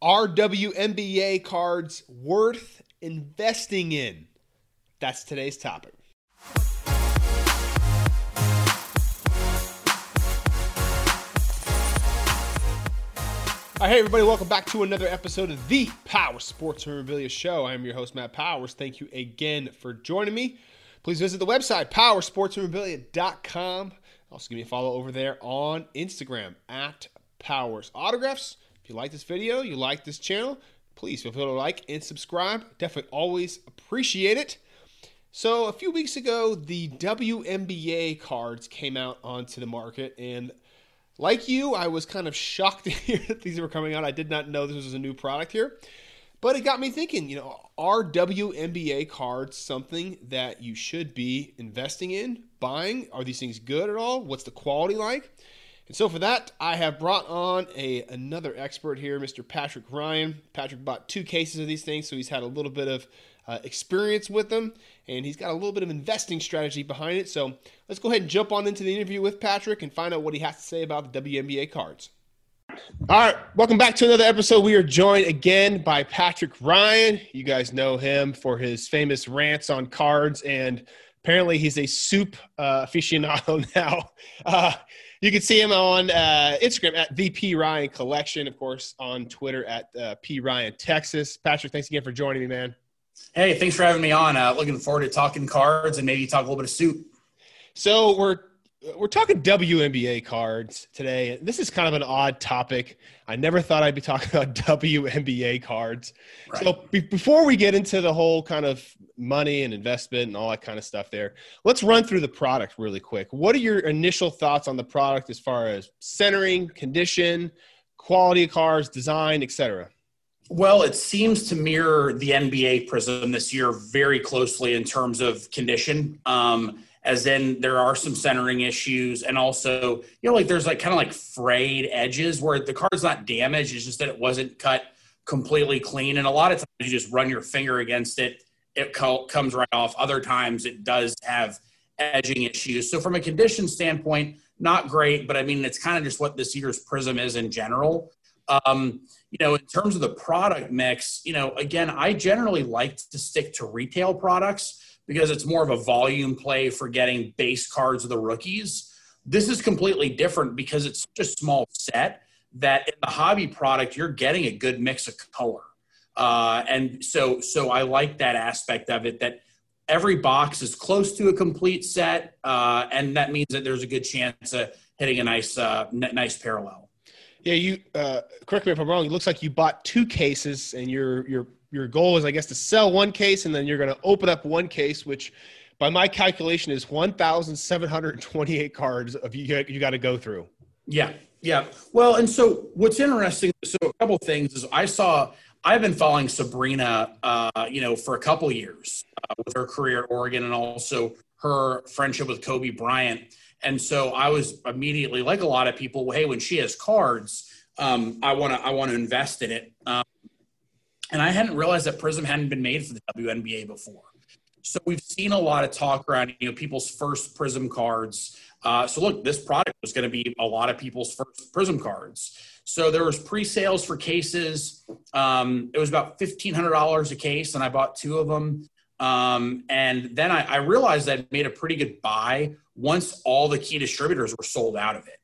Are WNBA cards worth investing in? That's today's topic. All right, hey everybody, welcome back to another episode of the Powers Sports Memorabilia Show. I'm your host, Matt Powers. Thank you again for joining me. Please visit the website, powerssportsmemorabilia.com. Also, give me a follow over there on Instagram at Powers Autographs. If you like this video, you like this channel, please feel free to like and subscribe. Definitely always appreciate it. So, a few weeks ago, the WNBA cards came out onto the market, and like you, I was kind of shocked to hear that these were coming out. I did not know this was a new product here. But it got me thinking, you know, are WNBA cards something that you should be investing in, buying? Are these things good at all? What's the quality like? And so for that, I have brought on a another expert here, Mr. Patrick Ryan. Patrick bought two cases of these things, so he's had a little bit of uh, experience with them, and he's got a little bit of investing strategy behind it. So let's go ahead and jump on into the interview with Patrick and find out what he has to say about the WNBA cards. All right, welcome back to another episode. We are joined again by Patrick Ryan. You guys know him for his famous rants on cards, and apparently he's a soup uh, aficionado now. Uh, you can see him on uh, Instagram at VP Ryan Collection, of course, on Twitter at uh, P Ryan Texas. Patrick, thanks again for joining me, man. Hey, thanks for having me on. Uh, looking forward to talking cards and maybe talk a little bit of soup. So we're we're talking WNBA cards today. This is kind of an odd topic. I never thought I'd be talking about WNBA cards. Right. So be- before we get into the whole kind of money and investment and all that kind of stuff there, let's run through the product really quick. What are your initial thoughts on the product as far as centering, condition, quality of cars, design, etc.? Well, it seems to mirror the NBA Prizm this year very closely in terms of condition. Um, as in there are some centering issues and also you know like there's like kind of like frayed edges where the card's not damaged it's just that it wasn't cut completely clean. And a lot of times you just run your finger against it it co- comes right off. Other times it does have edging issues. So from a condition standpoint not great but i mean it's kind of just what this year's Prizm is in general. Um, you know in terms of the product mix you know again i generally like to stick to retail products because it's more of a volume play for getting base cards of the rookies. This is completely different because it's such a small set that in the hobby product you're getting a good mix of color, uh, and so so I like that aspect of it. That every box is close to a complete set, uh, and that means that there's a good chance of hitting a nice uh, nice parallel. Yeah, you uh, correct me if I'm wrong. It looks like you bought two cases, and you're you're your goal is, I guess, to sell one case, and then you're going to open up one case, which, by my calculation, is 1,728 cards of you you got to go through. Yeah, yeah. Well, and so what's interesting, so a couple things is I saw I've been following Sabrina, uh, you know, for a couple years uh, with her career at Oregon and also her friendship with Kobe Bryant. And so I was immediately, like a lot of people, hey, when she has cards, um, I want to I want to invest in it. Um, and I hadn't realized that Prizm hadn't been made for the WNBA before. So we've seen a lot of talk around you know people's first Prizm cards. Uh, so look, this product was going to be a lot of people's first Prizm cards. So there was pre-sales for cases. Um, it was about fifteen hundred dollars a case, and I bought two of them. Um, and then I, I realized I made a pretty good buy once all the key distributors were sold out of it.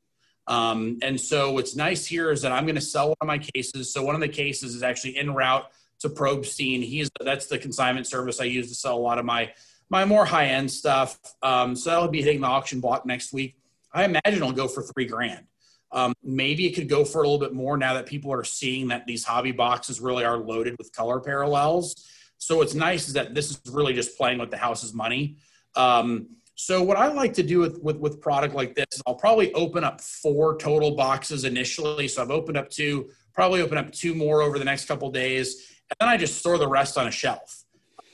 Um, and so what's nice here is that I'm going to sell one of my cases. So one of the cases is actually en route to Probstein. He's that's the consignment service I use to sell a lot of my my more high end stuff. Um, so that'll be hitting the auction block next week. I imagine it'll go for three grand. Um, maybe it could go for a little bit more now that people are seeing that these hobby boxes really are loaded with color parallels. So what's nice is that this is really just playing with the house's money. Um, so what I like to do with, with, with product like this is I'll probably open up four total boxes initially. So I've opened up two, probably open up two more over the next couple days, and then I just store the rest on a shelf.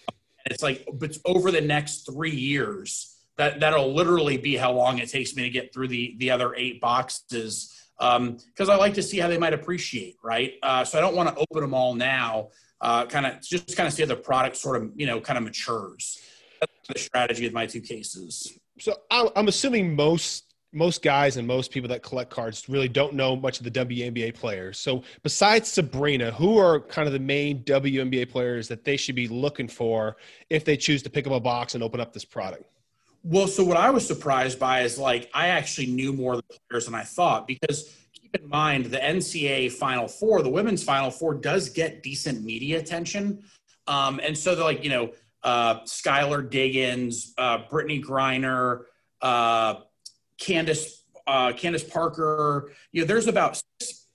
And it's like, but over the next three years, that that'll literally be how long it takes me to get through the the other eight boxes. Because um, I like to see how they might appreciate, right? Uh, so I don't want to open them all now. Uh, kind of just kind of see how the product sort of you know kind of matures the strategy of my two cases. So I'm assuming most most guys and most people that collect cards really don't know much of the WNBA players. So, besides Sabrina, who are kind of the main WNBA players that they should be looking for if they choose to pick up a box and open up this product? Well, so what I was surprised by is like I actually knew more of the players than I thought because keep in mind the NCAA Final Four, the women's Final Four does get decent media attention. Um, and so they're like, you know, uh, Skylar Diggins, uh, Brittney Griner, uh, Candace, uh, Candace Parker. You know, there's about six,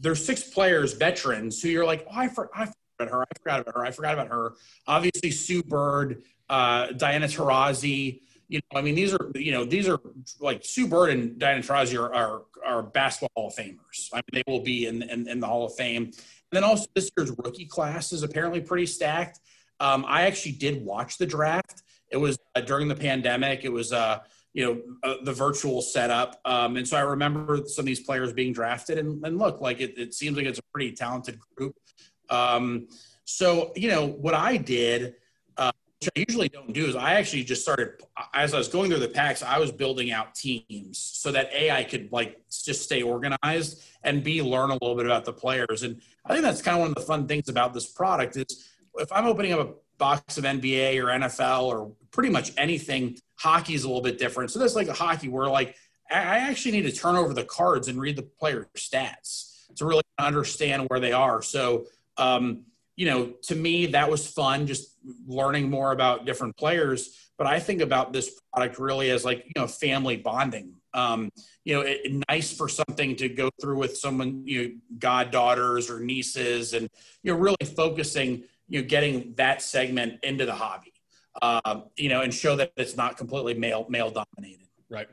there's six players, veterans, who you're like, oh, I, for, I forgot about her. I forgot about her. I forgot about her. Obviously, Sue Bird, uh, Diana Taurasi. You know, I mean, these are you know these are like Sue Bird and Diana Taurasi are, are, are basketball Hall of Famers. I mean, they will be in, in, in the Hall of Fame. And then also this year's rookie class is apparently pretty stacked. Um, I actually did watch the draft. It was uh, during the pandemic. It was uh, you know uh, the virtual setup um, and so i remember some of these players being drafted and, and look like it, it, seems like it's a pretty talented group um, so you know what i did uh, which i usually don't do is i actually just started as i was going through the packs i was building out teams so that a i could like just stay organized and b learn a little bit about the players and i think that's kind of one of the fun things about this product is if i'm opening up a box of nba or nfl or pretty much anything Hockey is a little bit different. So that's like a hockey where like I actually need to turn over the cards and read the player stats to really understand where they are. So, um, you know, to me, that was fun, just learning more about different players. But I think about this product really as like, you know, family bonding. Um, you know, it, nice for something to go through with someone, you know, goddaughters or nieces and, you know, really focusing, you know, getting that segment into the hobby uh, you know, and show that it's not completely male male dominated. Right.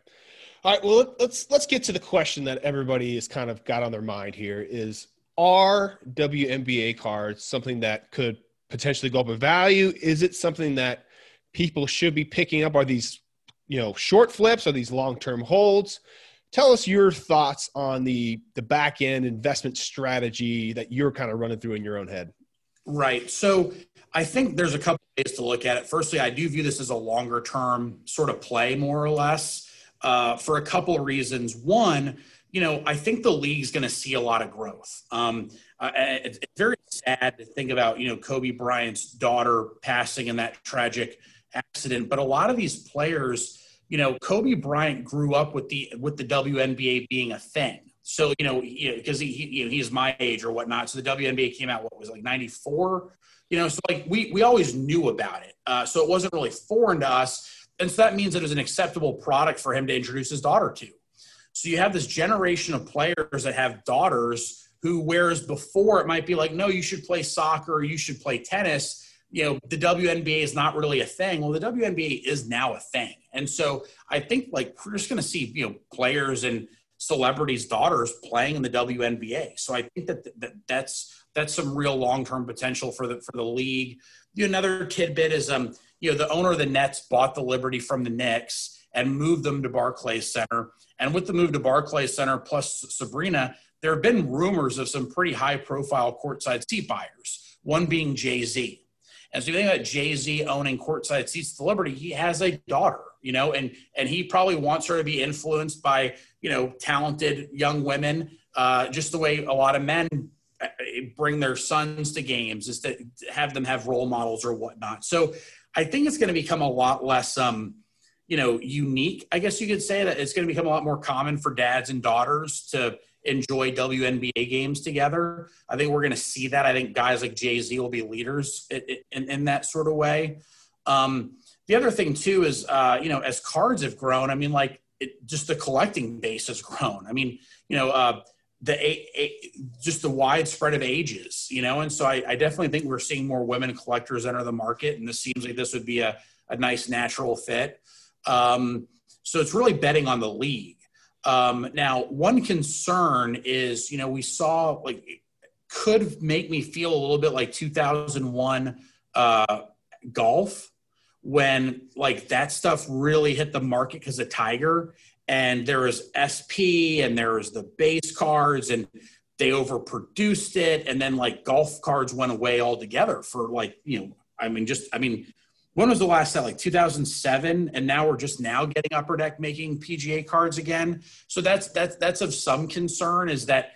All right. Well, let's let's get to the question that everybody has kind of got on their mind here: is are WNBA cards something that could potentially go up in value? Is it something that people should be picking up? Are these you know short flips? Are these long term holds? Tell us your thoughts on the the back end investment strategy that you're kind of running through in your own head. Right. So I think there's a couple ways to look at it. Firstly, I do view this as a longer term sort of play, more or less, uh, for a couple of reasons. One, you know, I think the league's going to see a lot of growth. Um, uh, it's, it's very sad to think about, you know, Kobe Bryant's daughter passing in that tragic accident, but a lot of these players, you know, Kobe Bryant grew up with the with the WNBA being a thing. So you know, because he, he, you know, he's my age or whatnot. So the WNBA came out what was like '94 you know, so like we we always knew about it, uh, so it wasn't really foreign to us, and so that means that it was an acceptable product for him to introduce his daughter to. So you have this generation of players that have daughters who, whereas before it might be like, no, you should play soccer, you should play tennis. You know, the WNBA is not really a thing. Well, the WNBA is now a thing, and so I think like we're just going to see you know players and celebrities' daughters playing in the WNBA. So I think that, that that's that's some real long term potential for the for the league. You know, another tidbit is um you know the owner of the Nets bought the Liberty from the Knicks and moved them to Barclays Center. And with the move to Barclays Center plus Sabrina, there have been rumors of some pretty high profile courtside seat buyers. One being Jay Z. And so you think about Jay Z owning courtside seats at the Liberty, he has a daughter, you know, and and he probably wants her to be influenced by you know talented young women, uh, just the way a lot of men uh, bring their sons to games is to have them have role models or whatnot. So I think it's going to become a lot less, um, you know, unique. I guess you could say that it's going to become a lot more common for dads and daughters to enjoy WNBA games together. I think we're going to see that. I think guys like Jay Z will be leaders in, in, in, that sort of way. Um, the other thing too is, uh, you know, as cards have grown, I mean, like it, just the collecting base has grown. I mean, you know, uh, the a, a, just the widespread of ages, you know, and so I, I, definitely think we're seeing more women collectors enter the market, and this seems like this would be a, a nice natural fit. Um, so it's really betting on the league. Um, now, one concern is, you know, we saw like could make me feel a little bit like 2001 uh, golf when like that stuff really hit the market because of Tiger and there was SP and there was the base cards and they overproduced it and then like golf cards went away altogether for like you know I mean just I mean when was the last set? Like 2007, and now we're just now getting Upper Deck making PGA cards again. So that's that's that's of some concern. Is that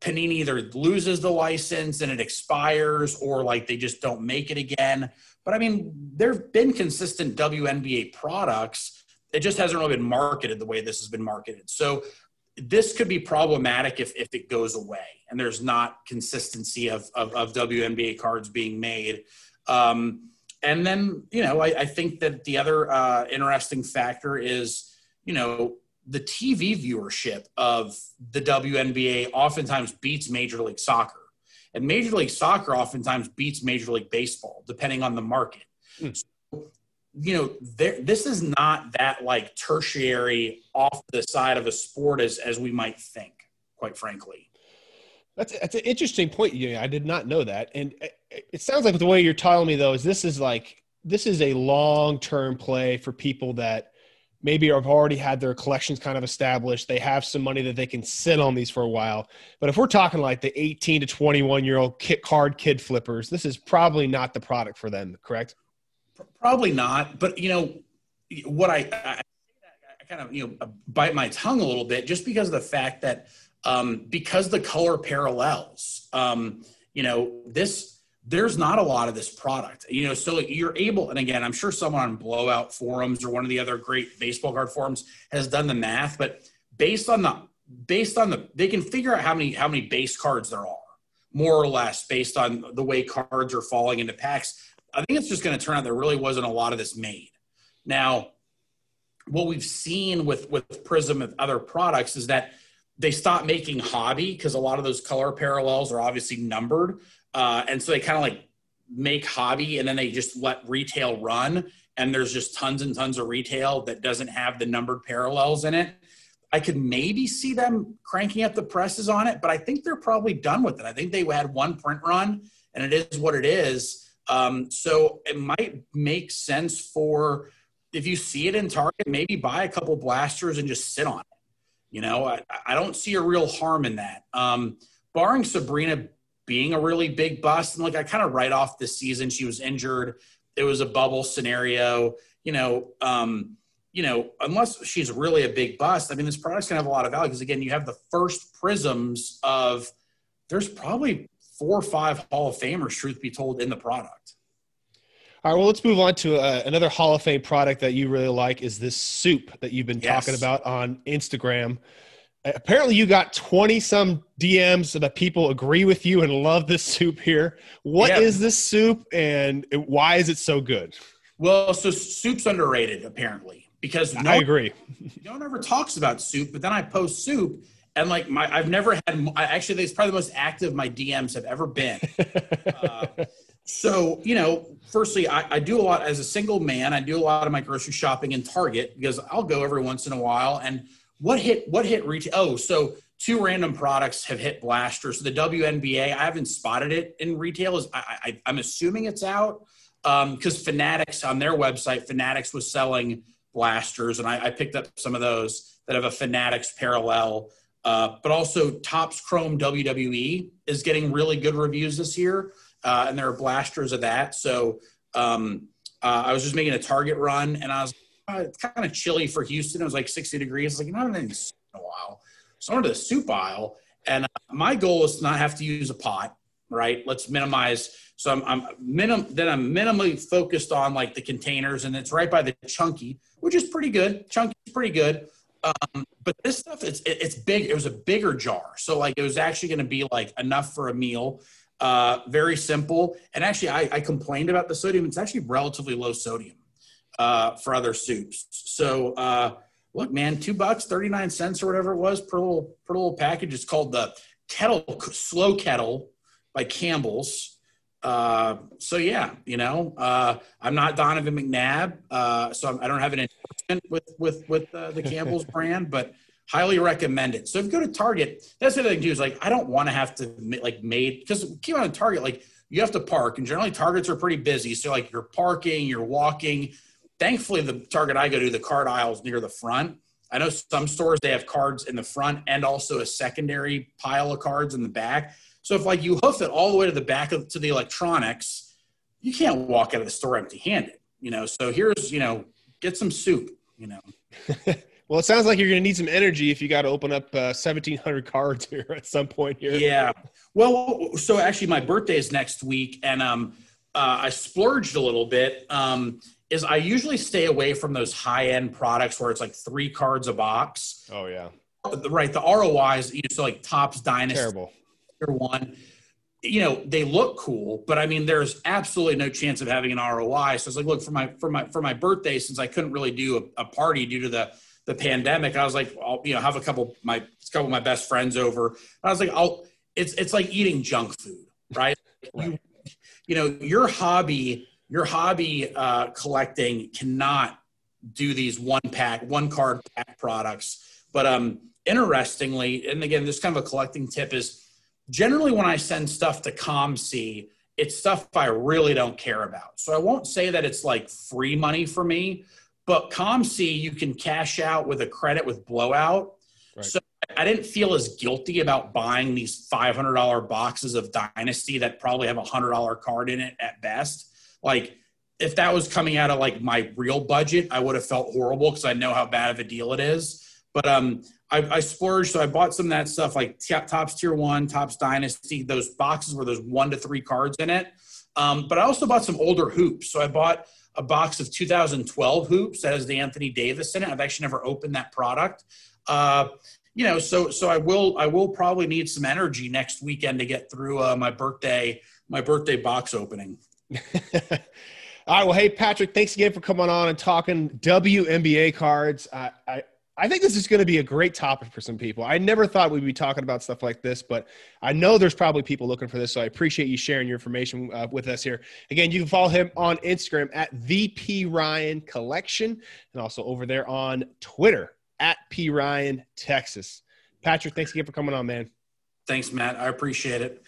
Panini either loses the license and it expires, or like they just don't make it again. But I mean, there've been consistent WNBA products. It just hasn't really been marketed the way this has been marketed. So this could be problematic if, if it goes away and there's not consistency of, of, of WNBA cards being made. Um, and then, you know, I, I, think that the other uh, interesting factor is, you know, the TV viewership of the WNBA oftentimes beats Major League Soccer. And Major League Soccer oftentimes beats Major League Baseball, depending on the market. Mm. So, you know, there, this is not that like tertiary off the side of a sport as, as we might think, quite frankly. That's, that's an interesting point. Yeah, I did not know that. And it sounds like the way you're telling me though, is this is like, this is a long-term play for people that maybe have already had their collections kind of established. They have some money that they can sit on these for a while. But if we're talking like the 18 to 21 year old kit card kid flippers, this is probably not the product for them, correct? Probably not. But you know, what I, I, I kind of, you know, bite my tongue a little bit just because of the fact that um, because the color parallels, um, you know, this, there's not a lot of this product, you know. So you're able, and again, I'm sure someone on Blowout forums or one of the other great baseball card forums has done the math, but based on the based on the, they can figure out how many how many base cards there are, more or less, based on the way cards are falling into packs. I think it's just going to turn out there really wasn't a lot of this made. Now, what we've seen with with Prizm and other products is that they stopped making hobby because a lot of those color parallels are obviously numbered. Uh, and so they kind of like make hobby and then they just let retail run. And there's just tons and tons of retail that doesn't have the numbered parallels in it. I could maybe see them cranking up the presses on it, but I think they're probably done with it. I think they had one print run and it is what it is. Um, so it might make sense for if you see it in Target, maybe buy a couple blasters and just sit on it. You know, I, I don't see a real harm in that. Um, barring Sabrina being a really big bust. And like I kind of write off this season, she was injured. It was a bubble scenario. You know, um, you know, unless she's really a big bust, I mean, this product's gonna have a lot of value because again, you have the first Prizms of there's probably four or five Hall of Famers, truth be told, in the product. All right, well, let's move on to uh, another Hall of Fame product that you really like is this soup that you've been yes. talking about on Instagram apparently you got 20 some DMs that people agree with you and love this soup here. What yeah. is this soup and why is it so good? Well, so soup's underrated apparently because no I agree. no one ever talks about soup, but then I post soup and like my I've never had actually it's probably the most active my DMs have ever been. uh, so you know, firstly, I, I, do a lot as a single man. I do a lot of my grocery shopping in Target because I'll go every once in a while and what hit what hit retail? Oh, so two random products have hit blasters. So the WNBA, I haven't spotted it in retail. Is I, am assuming it's out because um, Fanatics on their website, Fanatics was selling blasters, and I, I, picked up some of those that have a Fanatics parallel. Uh, but also, Topps Chrome WWE is getting really good reviews this year, uh, and there are blasters of that. So um, uh, I was just making a Target run, and I was uh, it's kind of chilly for Houston. It was like 60 degrees. Like, you know, in a while. So I went to the soup aisle, and uh, my goal is to not have to use a pot, right? Let's minimize. So I'm, I'm minim, then I'm minimally focused on like the containers, and it's right by the chunky, which is pretty good. Chunky is pretty good. Um, but this stuff, it's it, it's big. It was a bigger jar, so like it was actually going to be like enough for a meal. Uh, very simple. And actually, I, I complained about the sodium. It's actually relatively low sodium uh, for other soups. So uh, look, man, two bucks, 39 cents or whatever it was per little, per little package. It's called the kettle, slow kettle by Campbell's. Uh, so yeah, you know, uh, I'm not Donovan McNabb, uh, so I don't have an endorsement with with with uh, the Campbell's brand, but highly recommend it. So if you go to Target, that's the other thing too. Is like I don't want to have to like made because keep on Target like you have to park, and generally Targets are pretty busy. So like you're parking, you're walking thankfully the target i go to the card aisles near the front i know some stores they have cards in the front and also a secondary pile of cards in the back so if like you hoof it all the way to the back of to the electronics you can't walk out of the store empty handed You know, so here's you know, get some soup. You know. well, it sounds like you're going to need some energy if you got to open up uh, 1,700 cards here at some point here. Yeah. Well, so actually, my birthday is next week, and um, uh, I splurged a little bit. Um, is I usually stay away from those high end products where it's like three cards a box. Oh yeah. Right. The ROIs, you know, so like Topps Dynasty, terrible. One, you know, they look cool, but I mean, there's absolutely no chance of having an ROI. So it's like, look for my for my for my birthday, since I couldn't really do a, a party due to the the pandemic, I was like, I'll you know have a couple my a couple of my best friends over. I was like, I'll. It's it's like eating junk food, right? right. You, you know, your hobby your hobby uh, collecting cannot do these one pack, one card pack products. But um, interestingly, and again, this kind of a collecting tip is generally when I send stuff to COMC, it's stuff I really don't care about. So I won't say that it's like free money for me, but COMC you can cash out with a credit with blowout. Right. So I didn't feel as guilty about buying these $500 boxes of Dynasty that probably have a $100 card in it at best like if that was coming out of like my real budget, I would have felt horrible because I know how bad of a deal it is. But um, I, I splurged, so I bought some of that stuff like Topps Tier One, Topps Dynasty, those boxes where there's one to three cards in it. Um, but I also bought some older hoops. So I bought a box of 2012 hoops that has the Anthony Davis in it. I've actually never opened that product. Uh, you know, so so I will I will probably need some energy next weekend to get through uh, my birthday my birthday box opening. All right. Well, hey, Patrick, thanks again for coming on and talking WNBA cards. I, I, I think this is going to be a great topic for some people. I never thought we'd be talking about stuff like this, but I know there's probably people looking for this. So I appreciate you sharing your information uh, with us here. Again, you can follow him on Instagram at VP Ryan Collection and also over there on Twitter at P Ryan Texas. Patrick, thanks again for coming on, man. Thanks, Matt. I appreciate it.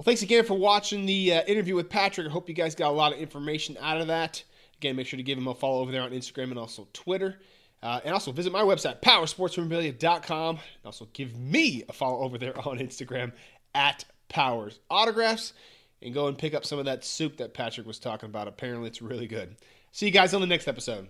Well, thanks again for watching the uh, interview with Patrick. I hope you guys got a lot of information out of that. Again, make sure to give him a follow over there on Instagram and also Twitter. Uh, and also visit my website, powerssportsmemorabilia.com. And also give me a follow over there on Instagram at Powers Autographs. And go and pick up some of that soup that Patrick was talking about. Apparently, it's really good. See you guys on the next episode.